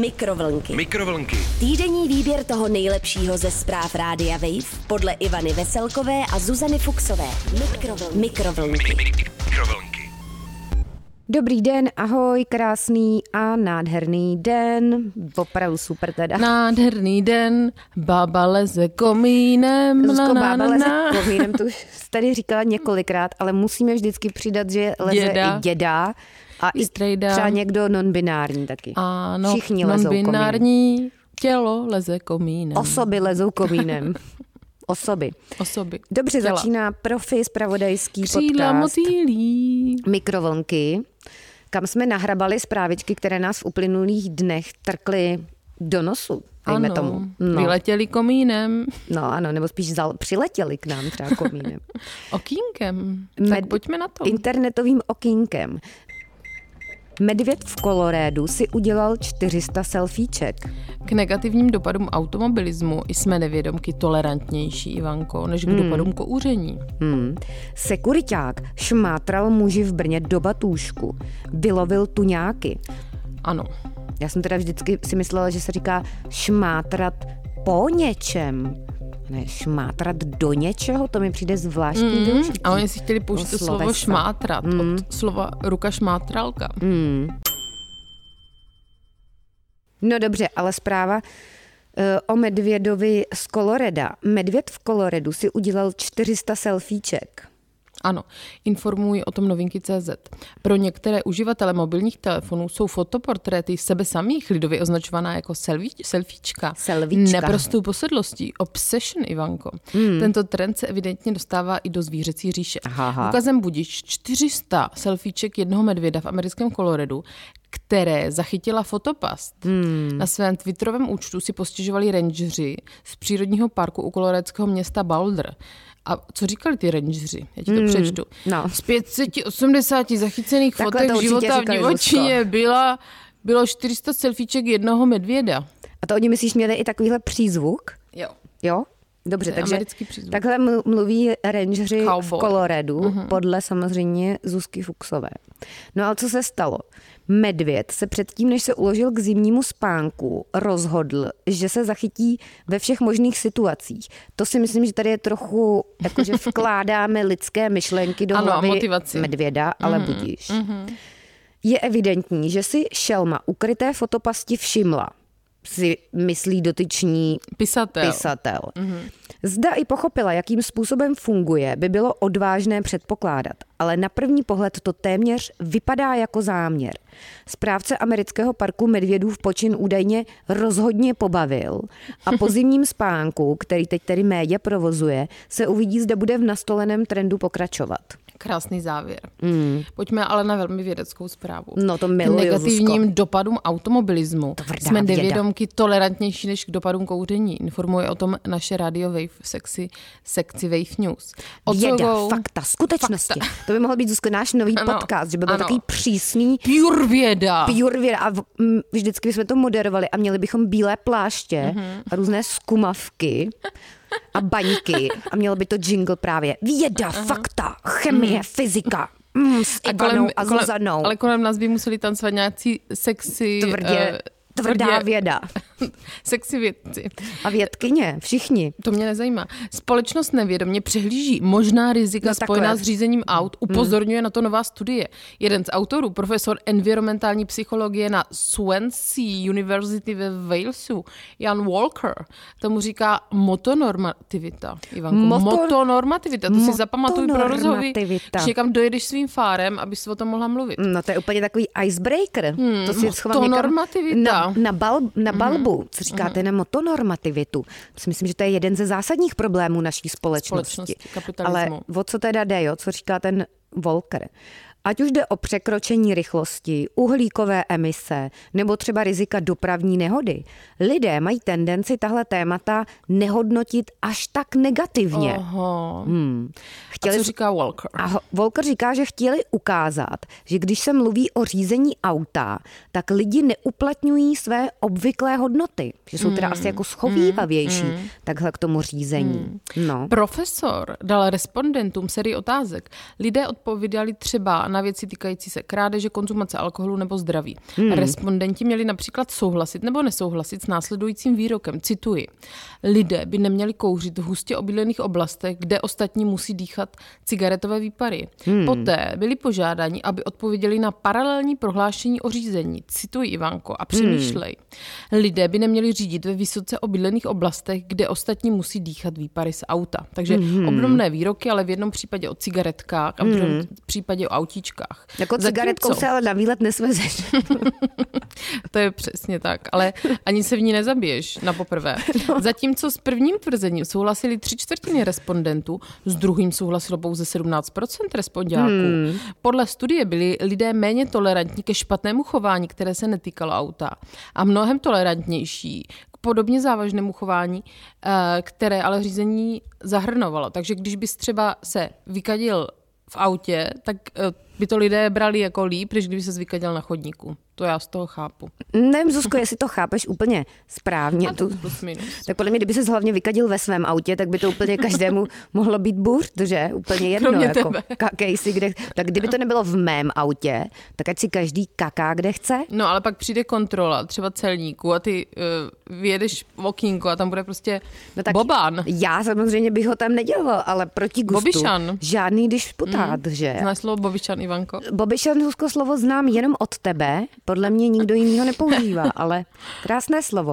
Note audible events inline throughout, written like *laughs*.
Mikrovlnky. Mikrovlnky. Týdenní výběr toho nejlepšího ze zpráv Rádia Wave podle Ivany Veselkové a Zuzany Fuxové. Mikrovlnky. Mikrovlnky. Mikrovlnky. Dobrý den, ahoj, krásný a nádherný den. Opravdu super teda. Nádherný den, bába leze komínem. Zuzko, na, bába na, leze na. komínem, to už tady říkala několikrát, ale musíme vždycky přidat, že leze Děda. i děda a i strejda. třeba někdo non-binární taky. Ano, Všichni lezou non-binární tělo leze komínem. Osoby lezou komínem. *laughs* Osoby. Osoby. Dobře, Těla. začíná profi spravodajský Křídla podcast motýlí. Mikrovlnky, kam jsme nahrabali zprávičky, které nás v uplynulých dnech trkly do nosu, dejme Ano, tomu. vyletěli komínem, No ano, nebo spíš zal, přiletěli k nám třeba komínem. *laughs* okýnkem. Med- Tak pojďme na to. Internetovým okýnkem. Medvěd v Kolorédu si udělal 400 selfieček. K negativním dopadům automobilismu jsme nevědomky tolerantnější, Ivanko, než k Hmm. dopadům kouření. Hmm. Sekuriťák šmátral muži v Brně do batůžku. Vylovil tuňáky. Ano. Já jsem teda vždycky si myslela, že se říká šmátrat po něčem. Ne, šmátrat do něčeho, to mi přijde zvláštní mm. využití. A oni si chtěli použít to slovo šmátrat od slova ruka šmátralka. No dobře, ale zpráva eh, o medvědovi z Koloreda. Medvěd v Koloredu si udělal 400 selfieček. Ano, informují o tom novinky CZ. Pro některé uživatele mobilních telefonů jsou fotoportréty sebe samých lidově označovaná jako selfie, selfiečka. Selvíčka. Neprostou posedlostí. Obsession, Ivanko. Hmm. Tento trend se evidentně dostává i do zvířecí říše. Aha, aha. Ukazem budiš 400 selfieček jednoho medvěda v americkém Koloredu, které zachytila fotopast. Hmm. Na svém Twitterovém účtu si postěžovali rangeři z přírodního parku u kolorédského města Boulder. A co říkali ty rangeři? Já ti to přečtu. no. Z 580 zachycených Takhle fotek života v divočině byla, bylo 400 selfieček jednoho medvěda. A to oni myslíš měli i takovýhle přízvuk? Jo. Jo? Dobře, takže takhle mlu- mluví rangeři v. Koloredu, uh-huh. podle samozřejmě Zuzky Fuxové. No ale co se stalo? Medvěd se předtím, než se uložil k zimnímu spánku, rozhodl, že se zachytí ve všech možných situacích. To si myslím, že tady je trochu, jakože *laughs* vkládáme lidské myšlenky do Ano, a hlavy motivaci. medvěda, ale mm-hmm. budíš. Mm-hmm. Je evidentní, že si šelma ukryté fotopasti všimla, si myslí dotyční Pisatel. pisatel. Mm-hmm. Zda i pochopila, jakým způsobem funguje, by bylo odvážné předpokládat, ale na první pohled to téměř vypadá jako záměr. Správce amerického parku medvědů v počin údajně rozhodně pobavil a po *laughs* zimním spánku, který teď tedy média provozuje, se uvidí, zda bude v nastoleném trendu pokračovat. Krásný závěr. Mm. Pojďme ale na velmi vědeckou zprávu. No, to K miluju, negativním Zuzko. dopadům automobilismu Tvrdá jsme věda. nevědomky tolerantnější než k dopadům kouření. Informuje o tom naše Radio Wave v sekci, Wave News. Věda, Ocogou- fakta, skutečnosti. To by mohl být Zuzko, náš nový Ano, podcast, že by byl ano. takový přísný, Pure věda. pure věda a v- m, vždycky bychom to moderovali a měli bychom bílé pláště Mhm. a různé skumavky a baňky a mělo by to jingle právě věda, fakta, chemie, fyzika. Mm, s a, kolem, Zuzanou. ale kolem nás by museli tancovat nějací sexy... tvrdě, eh, tvrdá tvrdě- věda. *laughs* Sexy vědci. A vědkyně, všichni. To mě nezajímá. Společnost nevědomě přehlíží možná rizika No takhle. spojená s řízením aut. Upozorňuje hmm. na to nová studie. Jeden z autorů, profesor environmentální psychologie na Swansea University ve Walesu, Jan Walker, tomu říká motonormativita. Ivanko, Motor- motonormativita, to si zapamatuj pro rozhovy, když někam dojedeš svým fárem, aby si o tom mohla mluvit. No to je úplně takový icebreaker. Hmm, to si schovám někam na, na, bal, na balbu. Co říkáte na motonormativitu? To si myslím, že to je jeden ze zásadních problémů naší společnosti. Společnosti, kapitalismu. Ale o co teda jde, jo? co říká ten Volker? Ať už jde o překročení rychlosti, uhlíkové emise nebo třeba rizika dopravní nehody, lidé mají tendenci tahle témata nehodnotit až tak negativně. Oho. Hmm. A Chtěli co říká Walker? a Volker říká, že chtěli ukázat, že když se mluví o řízení auta, tak lidi neuplatňují své obvyklé hodnoty, že jsou teda asi jako schovývavější takhle k tomu řízení. No. Profesor dal respondentům sérii otázek. Lidé odpovídali třeba na věci týkající se krádeže, konzumace alkoholu nebo zdraví. Hmm. Respondenti měli například souhlasit nebo nesouhlasit s následujícím výrokem. Cituji. Lidé by neměli kouřit v hustě obydlených oblastech, kde ostatní musí dýchat cigaretové výpary. Hmm. Poté byli požádáni, aby odpověděli na paralelní prohlášení o řízení. Cituji Ivanko a přemýšlej. Hmm. Lidé by neměli řídit ve vysoce obydlených oblastech, kde ostatní musí dýchat výpary z auta. Takže hmm. obdobné výroky, ale v jednom případě o cigaretkách a v druhém hmm. případě o autíčkách. Jako cigaretkou se ale na výlet nesvezeš. *laughs* to je přesně tak, ale ani se v ní nezabiješ na poprvé. *laughs* No. Zatímco s prvním tvrzením souhlasili tři čtvrtiny respondentů, s druhým souhlasilo pouze 17% respondáků. Hmm. Podle studie byli lidé méně tolerantní ke špatnému chování, které se netýkalo auta a mnohem tolerantnější k podobně závažnému chování, eh, které ale řízení zahrnovalo. Takže když bys třeba se vykadil v autě, tak eh, by to lidé brali jako líp, než kdyby se zvykadil na chodníku. To já z toho chápu. Nevím, Zuzko, jestli to chápeš úplně správně. A to tu, plus minus. Tak podle mě, kdyby se hlavně vykadil ve svém autě, tak by to úplně každému *laughs* mohlo být burd, že? Úplně jedno. Kromě jako tebe. si kde. Tak kdyby to nebylo v mém autě, tak ať si každý kaká, kde chce. No ale pak přijde kontrola, třeba celníku a ty uh, vyjedeš v okýnku a tam bude prostě no tak bobán. Já samozřejmě bych ho tam nedělal, ale proti gustu. Bobišan. Žádný když putát, mm. že? Znáš slovo bobišan, Ivanko? Bobišan, Zuzko, slovo znám jenom od tebe. Podle mě nikdo jiný ho nepoužívá, *laughs* ale krásné slovo.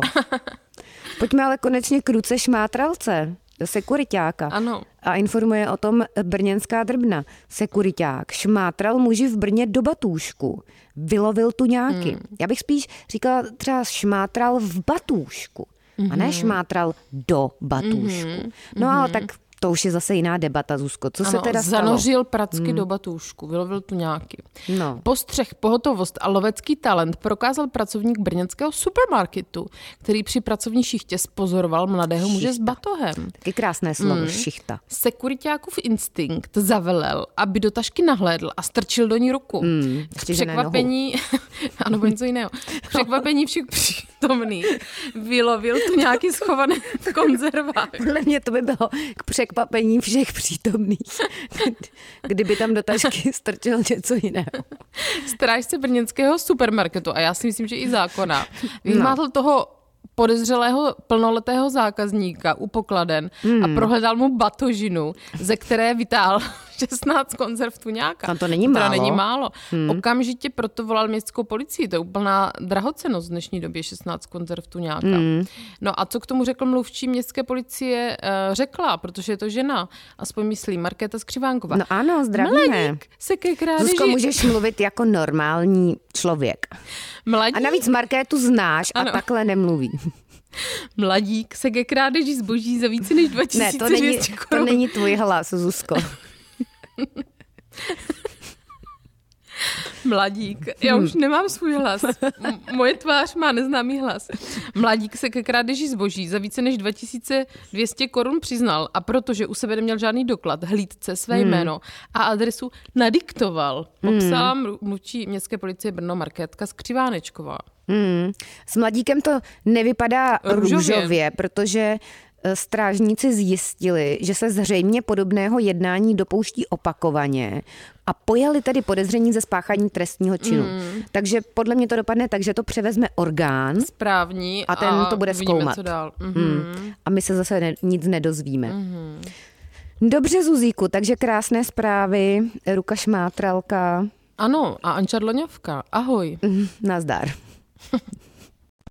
Pojďme ale konečně k ruce šmátralce, sekuritáka. Ano. A informuje o tom brněnská drbna. Sekuriták šmátral muži v Brně do batůšku. Vylovil tu nějaký. Hmm. Já bych spíš říkala třeba šmátral v batůšku. Mm-hmm. A ne šmátral do batůšku. Mm-hmm. No ale tak to už je zase jiná debata, Zuzko. Co ano, se teda stalo? zanořil pracky hmm. do batůšku, vylovil tu nějaký. No. Postřeh, pohotovost a lovecký talent prokázal pracovník brněnského supermarketu, který při pracovní šichtě spozoroval mladého Šichta. muže s batohem. Taky krásné slovo, hmm. šichta. Sekuritákův instinkt zavelel, aby do tašky nahlédl a strčil do ní ruku. Hmm. K překvapení, *laughs* ano, něco jiného. K *laughs* překvapení všech přítomných vylovil tu nějaký schovaný v konzervách. Podle mě to by bylo k překvapení všech přítomných, *laughs* kdyby tam do tašky *laughs* strčil něco jiného. Strážce brněnského supermarketu, a já si myslím, že i zákona, vymáhl no. toho podezřelého plnoletého zákazníka u pokladen hmm. a prohledal mu batožinu, ze které vytáhl 16 konzerv tuňáka. Tam to není málo. není málo. Hmm. Okamžitě proto volal městskou policii. To je úplná drahocenost v dnešní době 16 konzerv tuňáka. Hmm. No a co k tomu řekl mluvčí městské policie? Uh, řekla, protože je to žena, aspoň myslí, Markéta Skřivánková. No ano, zdravíme. Mladík se ke krádeži... Zuzko, můžeš *laughs* mluvit jako normální člověk. Mladík... A navíc Markétu znáš ano. a takhle nemluví. Mladík se ke krádeži zboží za více než 2200 Ne, to není, korun. to není tvůj hlas, Zuzko. *laughs* *laughs* Mladík. Já už nemám svůj hlas. M- moje tvář má neznámý hlas. Mladík se ke krádeži zboží za více než 2200 korun přiznal a protože u sebe neměl žádný doklad, hlídce své hmm. jméno a adresu nadiktoval. Popsala hmm. mluvčí městské policie Brno Markétka Skřivánečková. Hmm. S mladíkem to nevypadá Růžově. růžově, protože strážníci zjistili, že se zřejmě podobného jednání dopouští opakovaně a pojali tedy podezření ze spáchání trestního činu. Mm. Takže podle mě to dopadne tak, že to převezme orgán Správní a ten to bude uvidíme, zkoumat. co dál. Mhm. Hmm. a my se zase ne, nic nedozvíme. Mhm. Dobře, Zuzíku, takže krásné zprávy, ruka šmátralka, Ano, a Anča Dloňovka. Ahoj. Mhm, nazdar. *laughs*